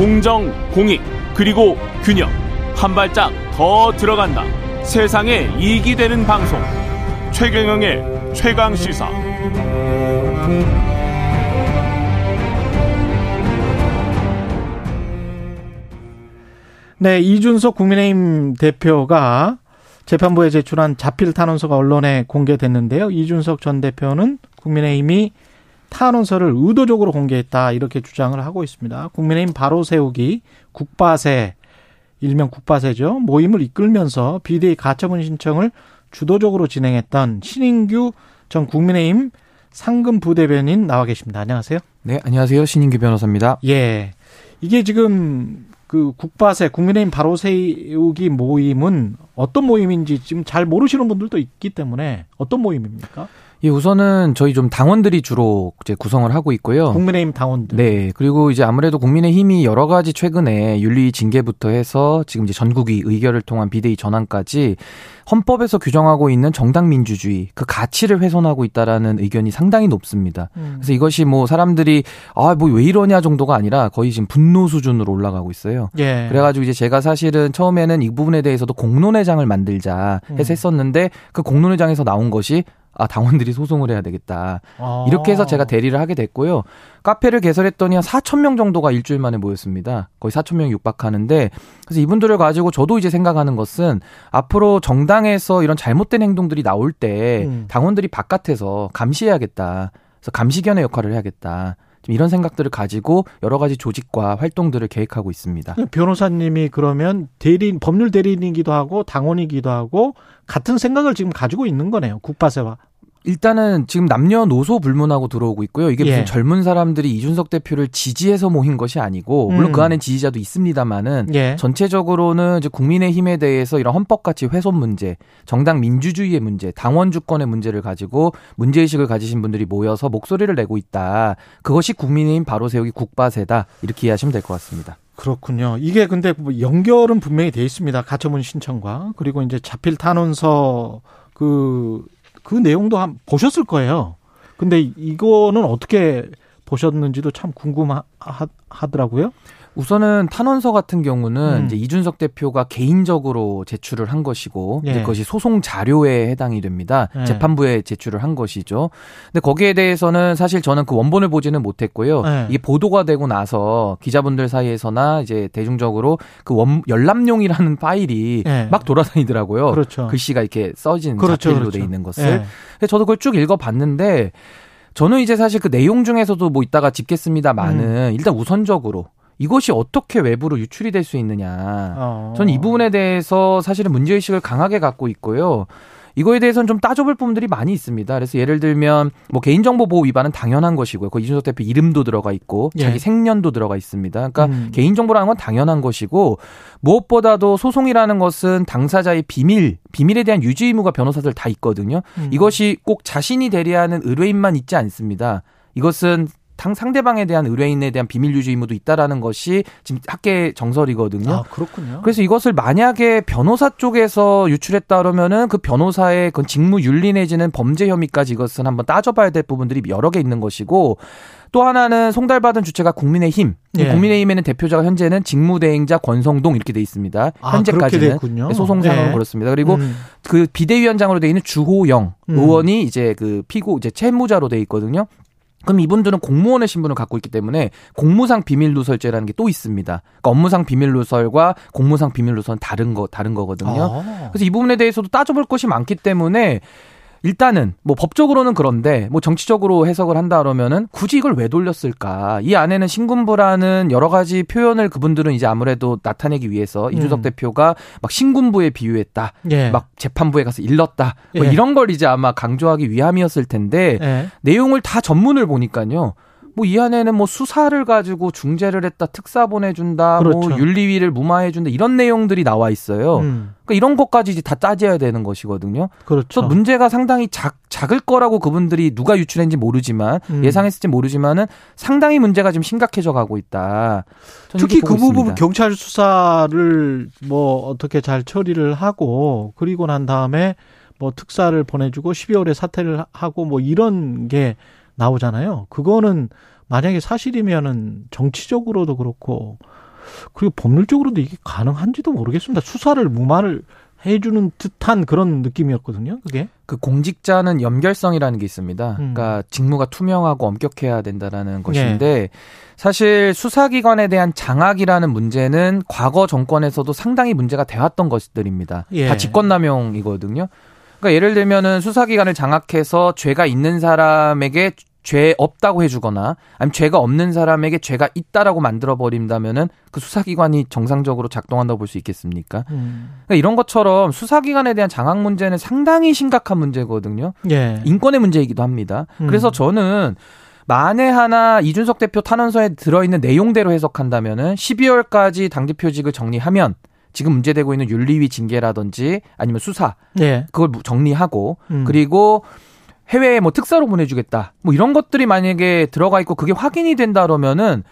공정, 공익, 그리고 균형. 한 발짝 더 들어간다. 세상에 이익이 되는 방송. 최경영의 최강 시사. 네, 이준석 국민의힘 대표가 재판부에 제출한 자필 탄원서가 언론에 공개됐는데요. 이준석 전 대표는 국민의힘이 탄원서를 의도적으로 공개했다 이렇게 주장을 하고 있습니다. 국민의힘 바로 세우기 국바세 일명 국바세죠. 모임을 이끌면서 비대위 가처분 신청을 주도적으로 진행했던 신인규 전 국민의힘 상금 부대변인 나와 계십니다. 안녕하세요. 네, 안녕하세요. 신인규 변호사입니다. 예. 이게 지금 그 국바세 국민의힘 바로 세우기 모임은 어떤 모임인지 지금 잘 모르시는 분들도 있기 때문에 어떤 모임입니까? 예, 우선은 저희 좀 당원들이 주로 이제 구성을 하고 있고요. 국민의힘 당원들. 네. 그리고 이제 아무래도 국민의힘이 여러 가지 최근에 윤리 징계부터 해서 지금 이제 전국위 의결을 통한 비대위 전환까지 헌법에서 규정하고 있는 정당 민주주의 그 가치를 훼손하고 있다라는 의견이 상당히 높습니다. 음. 그래서 이것이 뭐 사람들이 아 뭐 왜 이러냐 정도가 아니라 거의 지금 분노 수준으로 올라가고 있어요. 예. 그래가지고 이제 제가 사실은 처음에는 이 부분에 대해서도 공론회장을 만들자 해서 음. 했었는데 그 공론회장에서 나온 것이 아 당원들이 소송을 해야 되겠다. 아. 이렇게 해서 제가 대리를 하게 됐고요. 카페를 개설했더니 한 4천 명 정도가 일주일 만에 모였습니다. 거의 4천 명이 육박하는데 그래서 이분들을 가지고 저도 이제 생각하는 것은 앞으로 정당에서 이런 잘못된 행동들이 나올 때 음. 당원들이 바깥에서 감시해야겠다. 그래서 감시견의 역할을 해야겠다. 좀 이런 생각들을 가지고 여러 가지 조직과 활동들을 계획하고 있습니다. 변호사님이 그러면 대리인 법률 대리인이기도 하고 당원이기도 하고 같은 생각을 지금 가지고 있는 거네요. 국바세와 일단은 지금 남녀노소 불문하고 들어오고 있고요. 이게 무슨 예. 젊은 사람들이 이준석 대표를 지지해서 모인 것이 아니고 물론 음. 그 안에 지지자도 있습니다만은 예. 전체적으로는 이제 국민의힘에 대해서 이런 헌법 가치 훼손 문제, 정당 민주주의의 문제, 당원 주권의 문제를 가지고 문제 의식을 가지신 분들이 모여서 목소리를 내고 있다. 그것이 국민의힘 바로 세우기 국바세다. 이렇게 이해하시면 될 것 같습니다. 그렇군요. 이게 근데 뭐 연결은 분명히 돼 있습니다. 가처분 신청과 그리고 이제 자필 탄원서 그 그 내용도 한 보셨을 거예요. 근데 이거는 어떻게 보셨는지도 참 궁금하더라고요. 우선은 탄원서 같은 경우는 음. 이제 이준석 대표가 개인적으로 제출을 한 것이고 예. 이제 그것이 소송 자료에 해당이 됩니다. 예. 재판부에 제출을 한 것이죠. 근데 거기에 대해서는 사실 저는 그 원본을 보지는 못했고요. 예. 이게 보도가 되고 나서 기자분들 사이에서나 이제 대중적으로 그 원, 열람용이라는 파일이 예. 막 돌아다니더라고요. 그렇죠. 글씨가 이렇게 써진 그렇죠, 자필로 그렇죠. 돼 있는 것을. 예. 저도 그걸 쭉 읽어봤는데 저는 이제 사실 그 내용 중에서도 뭐 이따가 짚겠습니다만은 음. 일단 우선적으로 이것이 어떻게 외부로 유출이 될 수 있느냐. 어. 저는 이 부분에 대해서 사실은 문제의식을 강하게 갖고 있고요. 이거에 대해서는 좀 따져볼 부분들이 많이 있습니다. 그래서 예를 들면 뭐 개인정보 보호 위반은 당연한 것이고요. 그 이준석 대표 이름도 들어가 있고 예. 자기 생년도 들어가 있습니다. 그러니까 음. 개인정보라는 건 당연한 것이고 무엇보다도 소송이라는 것은 당사자의 비밀, 비밀에 대한 유지 의무가 변호사들 다 있거든요. 음. 이것이 꼭 자신이 대리하는 의뢰인만 있지 않습니다. 이것은 상대방에 대한 의뢰인에 대한 비밀 유지 의무도 있다라는 것이 지금 학계 정설이거든요. 아, 그렇군요. 그래서 이것을 만약에 변호사 쪽에서 유출했다 그러면은 그 변호사의 그 직무 윤리 내지는 범죄 혐의까지 이것은 한번 따져봐야 될 부분들이 여러 개 있는 것이고 또 하나는 송달받은 주체가 국민의힘. 예. 국민의힘에는 대표자가 현재는 직무대행자 권성동 이렇게 돼 있습니다. 아, 현재까지는 네, 소송상으로 예. 그렇습니다. 그리고 음. 그 비대위원장으로 돼 있는 주호영 음. 의원이 이제 그 피고 이제 채무자로 돼 있거든요. 그럼 이분들은 공무원의 신분을 갖고 있기 때문에 공무상 비밀 누설죄라는 게 또 있습니다. 그러니까 업무상 비밀 누설과 공무상 비밀 누설은 다른 거 다른 거거든요. 아. 그래서 이 부분에 대해서도 따져볼 것이 많기 때문에 일단은 뭐 법적으로는 그런데 뭐 정치적으로 해석을 한다 그러면은 굳이 이걸 왜 돌렸을까? 이 안에는 신군부라는 여러 가지 표현을 그분들은 이제 아무래도 나타내기 위해서 음. 이준석 대표가 막 신군부에 비유했다. 예. 막 재판부에 가서 일렀다. 뭐 예. 이런 걸 이제 아마 강조하기 위함이었을 텐데 예. 내용을 다 전문을 보니까요. 뭐 이 안에는 뭐 수사를 가지고 중재를 했다, 특사 보내준다, 뭐 그렇죠. 뭐 윤리위를 무마해준다 이런 내용들이 나와 있어요. 음. 그러니까 이런 것까지 이제 다 따져야 되는 것이거든요. 그렇죠. 문제가 상당히 작, 작을 거라고 그분들이 누가 유출했는지 모르지만 음. 예상했을지 모르지만은 상당히 문제가 좀 심각해져 가고 있다. 특히 그 부분 경찰 수사를 뭐 어떻게 잘 처리를 하고 그리고 난 다음에 뭐 특사를 보내주고 12월에 사퇴를 하고 뭐 이런 게 나오잖아요. 그거는 만약에 사실이면은 정치적으로도 그렇고 그리고 법률적으로도 이게 가능한지도 모르겠습니다. 수사를 무마를 해주는 듯한 그런 느낌이었거든요. 그게 그 공직자는 연결성이라는 게 있습니다. 음. 그러니까 직무가 투명하고 엄격해야 된다라는 것인데 예. 사실 수사기관에 대한 장악이라는 문제는 과거 정권에서도 상당히 문제가 되었던 것들입니다. 예. 다 직권남용이거든요. 그러니까 예를 들면은 수사기관을 장악해서 죄가 있는 사람에게 죄 없다고 해주거나 아니면 죄가 없는 사람에게 죄가 있다라고 만들어 버린다면은 그 수사기관이 정상적으로 작동한다고 볼 수 있겠습니까? 음. 그러니까 이런 것처럼 수사기관에 대한 장악 문제는 상당히 심각한 문제거든요. 예. 인권의 문제이기도 합니다. 음. 그래서 저는 만에 하나 이준석 대표 탄원서에 들어있는 내용대로 해석한다면은 12월까지 당대표직을 정리하면 지금 문제되고 있는 윤리위 징계라든지 아니면 수사 예. 그걸 정리하고 음. 그리고 해외에 뭐 특사로 보내주겠다 뭐 이런 것들이 만약에 들어가 있고 그게 확인이 된다 그러면은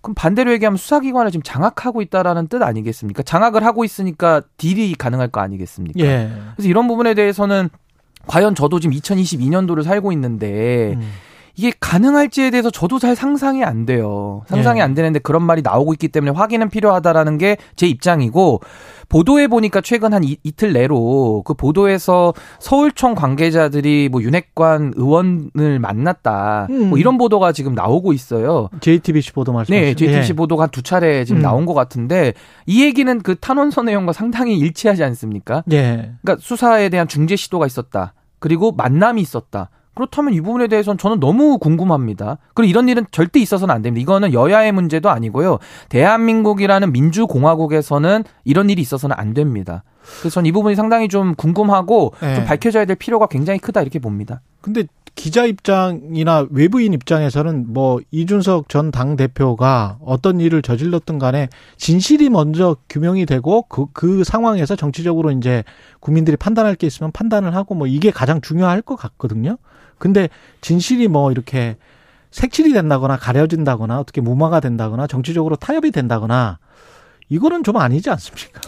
그럼 반대로 얘기하면 수사기관을 지금 장악하고 있다라는 뜻 아니겠습니까? 장악을 하고 있으니까 딜이 가능할 거 아니겠습니까? 예. 그래서 이런 부분에 대해서는 과연 저도 지금 2022년도를 살고 있는데 음. 이게 가능할지에 대해서 저도 잘 상상이 안 돼요. 상상이 예. 안 되는데 그런 말이 나오고 있기 때문에 확인은 필요하다라는 게 제 입장이고 보도해 보니까 최근 한 이, 이틀 내로 그 보도에서 서울청 관계자들이 뭐 윤핵관 의원을 만났다. 음. 뭐 이런 보도가 지금 나오고 있어요. JTBC 보도 말씀하시죠. 네, JTBC 예. 보도가 한두 차례 지금 음. 나온 것 같은데 이 얘기는 그 탄원서 내용과 상당히 일치하지 않습니까? 예. 그러니까 수사에 대한 중재 시도가 있었다. 그리고 만남이 있었다. 그렇다면 이 부분에 대해서는 저는 너무 궁금합니다. 그리고 이런 일은 절대 있어서는 안 됩니다. 이거는 여야의 문제도 아니고요. 대한민국이라는 민주공화국에서는 이런 일이 있어서는 안 됩니다. 그래서 저는 이 부분이 상당히 좀 궁금하고 네. 좀 밝혀져야 될 필요가 굉장히 크다 이렇게 봅니다. 근데 기자 입장이나 외부인 입장에서는 뭐 이준석 전 당 대표가 어떤 일을 저질렀든 간에 진실이 먼저 규명이 되고 그, 그 상황에서 정치적으로 이제 국민들이 판단할 게 있으면 판단을 하고 뭐 이게 가장 중요할 것 같거든요. 근데 진실이 뭐 이렇게 색칠이 된다거나 가려진다거나 어떻게 무마가 된다거나 정치적으로 타협이 된다거나 이거는 좀 아니지 않습니까?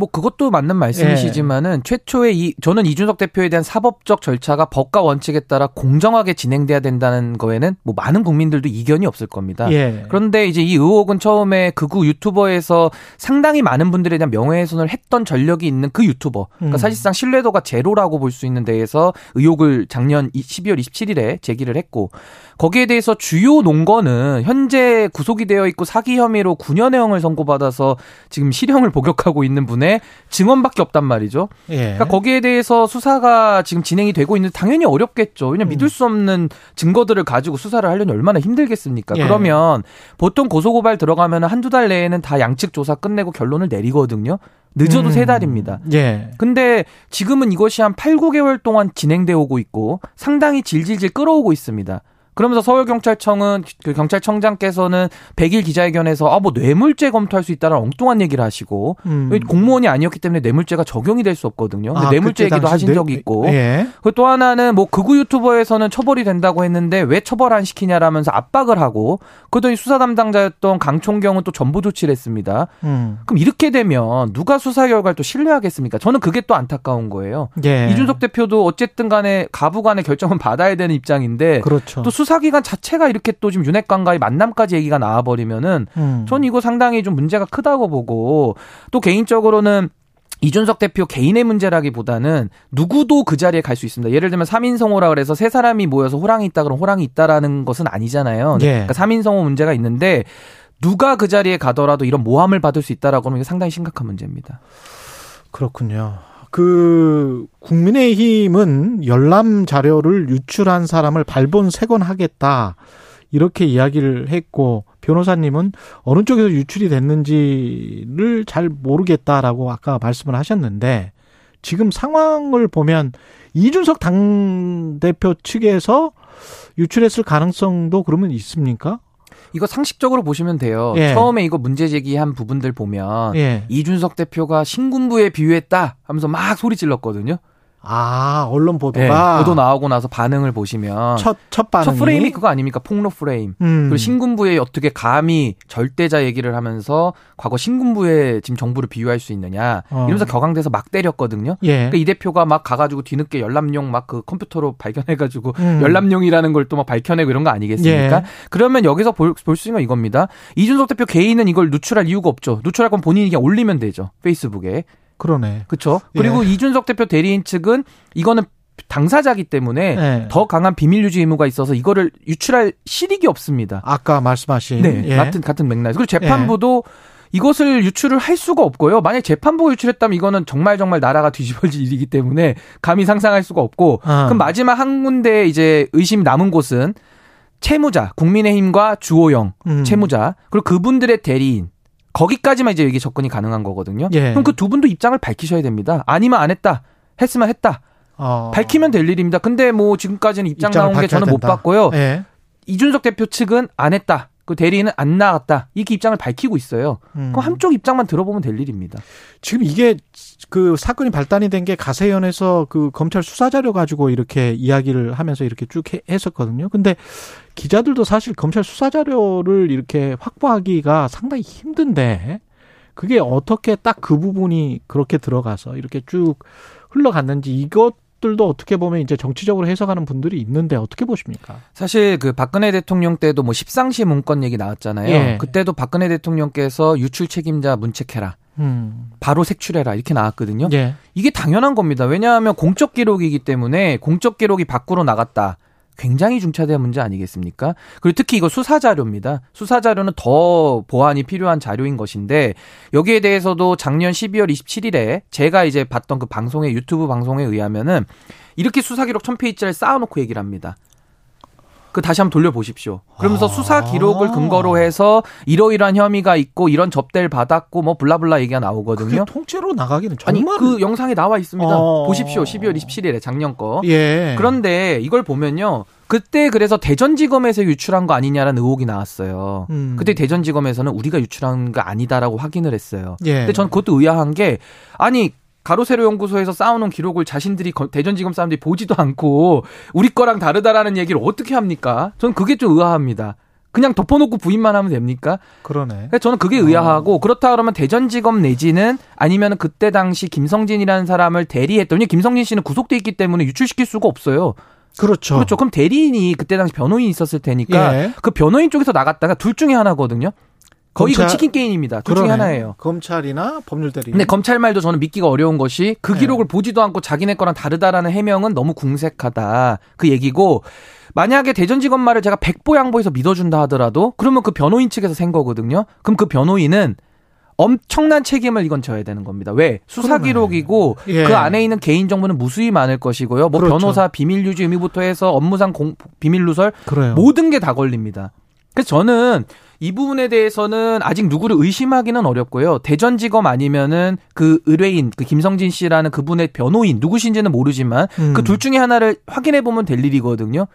뭐 그것도 맞는 말씀이시지만은 최초에 이 저는 이준석 대표에 대한 사법적 절차가 법과 원칙에 따라 공정하게 진행돼야 된다는 거에는 뭐 많은 국민들도 이견이 없을 겁니다. 예. 그런데 이제 이 의혹은 처음에 극우 유튜버에서 상당히 많은 분들에 대한 명예훼손을 했던 전력이 있는 그 유튜버. 그러니까 음. 사실상 신뢰도가 제로라고 볼 수 있는 데에서 의혹을 작년 12월 27일에 제기를 했고 거기에 대해서 주요 논거는 현재 구속이 되어 있고 사기 혐의로 9년형을 선고받아서 지금 실형을 복역하고 있는 분의 증언밖에 없단 말이죠. 예. 그러니까 거기에 대해서 수사가 지금 진행이 되고 있는데 당연히 어렵겠죠. 왜냐면 음. 믿을 수 없는 증거들을 가지고 수사를 하려니 얼마나 힘들겠습니까? 예. 그러면 보통 고소고발 들어가면 한두 달 내에는 다 양측 조사 끝내고 결론을 내리거든요. 늦어도 음. 세 달입니다. 예. 근데 지금은 이것이 한 8, 9개월 동안 진행돼 오고 있고 상당히 질질질 끌어오고 있습니다. 그러면서 서울경찰청은 그 경찰청장께서는 100일 기자회견에서 아 뭐 뇌물죄 검토할 수 있다는 엉뚱한 얘기를 하시고 음. 공무원이 아니었기 때문에 뇌물죄가 적용이 될 수 없거든요. 아, 뇌물죄 얘기도 하신 뇌- 적이 있고. 예. 또 하나는 뭐 극우 유튜버에서는 처벌이 된다고 했는데 왜 처벌 안 시키냐라면서 압박을 하고 그러더니 수사 담당자였던 강총경은 또 전부 조치를 했습니다. 음. 그럼 이렇게 되면 누가 수사 결과를 또 신뢰하겠습니까? 저는 그게 또 안타까운 거예요. 예. 이준석 대표도 어쨌든 간에 가부 간의 결정은 받아야 되는 입장인데 그렇죠. 또 수사 기관 자체가 이렇게 또 지금 윤핵관과의 만남까지 얘기가 나와버리면은 음. 전 이거 상당히 좀 문제가 크다고 보고 또 개인적으로는 이준석 대표 개인의 문제라기보다는 누구도 그 자리에 갈 수 있습니다. 예를 들면 3인 성호라 그래서 세 사람이 모여서 호랑이 있다 그러면 호랑이 있다라는 것은 아니잖아요. 예. 그러니까 3인 성호 문제가 있는데 누가 그 자리에 가더라도 이런 모함을 받을 수 있다라고 하면 상당히 심각한 문제입니다. 그렇군요. 그 국민의힘은 열람 자료를 유출한 사람을 발본색원하겠다 이렇게 이야기를 했고 변호사님은 어느 쪽에서 유출이 됐는지를 잘 모르겠다라고 아까 말씀을 하셨는데 지금 상황을 보면 이준석 당 대표 측에서 유출했을 가능성도 그러면 있습니까? 이거 상식적으로 보시면 돼요. 예. 처음에 이거 문제 제기한 부분들 보면 예. 이준석 대표가 신군부에 비유했다 하면서 막 소리 질렀거든요. 아, 언론 네, 보도가 보도 나오고 나서 반응을 보시면 첫, 첫 반응이 첫 프레임이 그거 아닙니까? 폭로 프레임. 음. 그리고 신군부에 어떻게 감히 절대자 얘기를 하면서 과거 신군부에 지금 정부를 비유할 수 있느냐 어. 이러면서 격앙돼서 막 때렸거든요. 예. 그러니까 이 대표가 막 가가지고 뒤늦게 열람용 막 그 컴퓨터로 발견해가지고 음. 열람용이라는 걸 또 막 밝혀내고 이런 거 아니겠습니까? 예. 그러면 여기서 볼 수 있는 건 이겁니다. 이준석 대표 개인은 이걸 누출할 이유가 없죠. 누출할 건 본인이 그냥 올리면 되죠. 페이스북에. 그러네. 그렇죠. 예. 그리고 이준석 대표 대리인 측은 이거는 당사자기 때문에 예. 더 강한 비밀 유지 의무가 있어서 이거를 유출할 실익이 없습니다. 아까 말씀하신 네, 예. 같은 같은 맥락. 그리고 재판부도 이것을 유출을 할 수가 없고요. 만약 에 재판부가 유출했다면 이거는 정말 정말 나라가 뒤집어질 일이기 때문에 감히 상상할 수가 없고. 아. 그럼 마지막 한 군데 이제 의심 남은 곳은 채무자, 국민의힘과 주호영 음. 채무자 그리고 그분들의 대리인 거기까지만 이제 이게 접근이 가능한 거거든요. 예. 그럼 그 두 분도 입장을 밝히셔야 됩니다. 아니면 안 했다. 했으면 했다. 어. 밝히면 될 일입니다. 근데 뭐 지금까지는 입장 나온 게 저는 밝혀야 못 된다. 봤고요. 예. 이준석 대표 측은 안 했다. 그 대리인은 안 나갔다. 이렇게 입장을 밝히고 있어요. 음. 그럼 한쪽 입장만 들어보면 될 일입니다. 지금 이게 그 사건이 발단이 된 게 가세연에서 그 검찰 수사 자료 가지고 이렇게 이야기를 하면서 이렇게 쭉 해- 했었거든요. 근데 기자들도 사실 검찰 수사 자료를 이렇게 확보하기가 상당히 힘든데 그게 어떻게 딱 그 부분이 그렇게 들어가서 이렇게 쭉 흘러갔는지 이것 들도 어떻게 보면 이제 정치적으로 해석하는 분들이 있는데 어떻게 보십니까? 사실 그 박근혜 대통령 때도 뭐 십상시 문건 얘기 나왔잖아요. 예. 그때도 박근혜 대통령께서 유출 책임자 문책해라. 음. 바로 색출해라. 이렇게 나왔거든요. 예. 이게 당연한 겁니다. 왜냐하면 공적 기록이기 때문에 공적 기록이 밖으로 나갔다. 굉장히 중차대한 문제 아니겠습니까? 그리고 특히 이거 수사 자료입니다. 수사 자료는 더 보완이 필요한 자료인 것인데 여기에 대해서도 작년 12월 27일에 제가 이제 봤던 그 방송의 유튜브 방송에 의하면은 이렇게 수사 기록 1000페이지를 쌓아놓고 얘기를 합니다. 그 다시 한번 돌려보십시오. 그러면서 아. 수사 기록을 근거로 해서 이러이러한 혐의가 있고 이런 접대를 받았고 뭐 블라블라 얘기가 나오거든요. 통째로 나가기는 아니 정말 그 영상에 나와 있습니다. 어. 보십시오. 12월 27일에 작년 거. 예. 그런데 이걸 보면요. 그때 그래서 대전지검에서 유출한 거 아니냐라는 의혹이 나왔어요. 음. 그때 대전지검에서는 우리가 유출한 거 아니다라고 확인을 했어요. 예. 근데 전 그것도 의아한 게 아니 가로세로 연구소에서 쌓아놓은 기록을 자신들이 거- 대전지검 사람들이 보지도 않고 우리 거랑 다르다라는 얘기를 어떻게 합니까? 전 그게 좀 의아합니다. 그냥 덮어놓고 부인만 하면 됩니까? 그러네. 그러니까 저는 그게 의아하고 그렇다 그러면 대전지검 내지는 아니면 그때 당시 김성진이라는 사람을 대리했던 왜냐 김성진 씨는 구속돼 있기 때문에 유출시킬 수가 없어요. 그렇죠. 그렇죠. 그럼 대리인이 그때 당시 변호인 있었을 테니까 예. 그 변호인 쪽에서 나갔다가 둘 중에 하나거든요. 거의 검찰- 그 치킨 게임입니다. 둘 중에. 하나예요. 검찰이나 법률 대리. 근데 검찰 말도 저는 믿기가 어려운 것이 그 네. 기록을 보지도 않고 자기네 거랑 다르다라는 해명은 너무 궁색하다. 그 얘기고 만약에 대전지검 말을 제가 백보 양보해서 믿어준다 하더라도 그러면 그 변호인 측에서 센 거거든요. 그럼 그 변호인은 엄청난 책임을 이건 져야 되는 겁니다. 왜? 수사 그러네. 기록이고 예. 그 안에 있는 개인 정보는 무수히 많을 것이고요. 뭐 그렇죠. 변호사 비밀 유지 의무부터 해서 업무상 공, 비밀 누설 그래요. 모든 게 다 걸립니다. 그래서 저는 이 부분에 대해서는 아직 누구를 의심하기는 어렵고요. 대전지검 아니면은 그 의뢰인, 그 김성진 씨라는 그분의 변호인 누구신지는 모르지만 음. 그둘 중에 하나를 확인해 보면 될 일이거든요.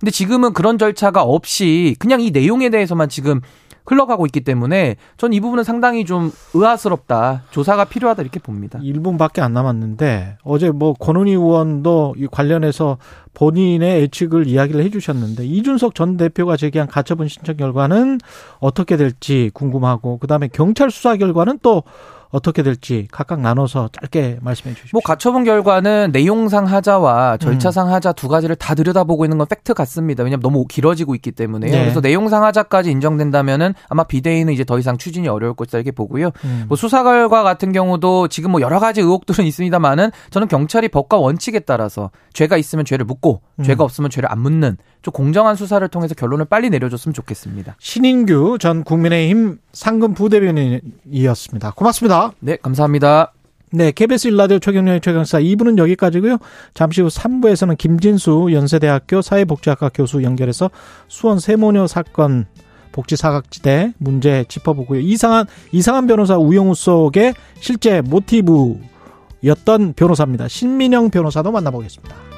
근데 지금은 그런 절차가 없이 그냥 이 내용에 대해서만 지금 흘러가고 있기 때문에 전 이 부분은 상당히 좀 의아스럽다. 조사가 필요하다 이렇게 봅니다. 1분밖에 안 남았는데 어제 뭐 권은희 의원도 이 관련해서 본인의 예측을 이야기를 해주셨는데 이준석 전 대표가 제기한 가처분 신청 결과는 어떻게 될지 궁금하고 그다음에 경찰 수사 결과는 또 어떻게 될지 각각 나눠서 짧게 말씀해 주십시오. 뭐 가처분 결과는 내용상 하자와 절차상 하자 두 가지를 다 들여다보고 있는 건 팩트 같습니다. 왜냐하면 너무 길어지고 있기 때문에요. 네. 그래서 내용상 하자까지 인정된다면은 아마 비대위는 이제 더 이상 추진이 어려울 것이다 이렇게 보고요. 음. 뭐 수사 결과 같은 경우도 지금 뭐 여러 가지 의혹들은 있습니다만은 저는 경찰이 법과 원칙에 따라서 죄가 있으면 죄를 묻고 음. 죄가 없으면 죄를 안 묻는 좀 공정한 수사를 통해서 결론을 빨리 내려줬으면 좋겠습니다. 신인규 전 국민의힘 상근 부대변인이었습니다. 고맙습니다. 네, 감사합니다. 네, KBS 일라디오 최경련의 최경사 2부는 여기까지고요. 잠시 후 3부에서는 김진수 연세대학교 사회복지학과 교수 연결해서 수원 세모녀 사건 복지 사각지대 문제 짚어보고요. 이상한 이상한 변호사 우영우 속의 실제 모티브였던 변호사입니다. 신민영 변호사도 만나보겠습니다.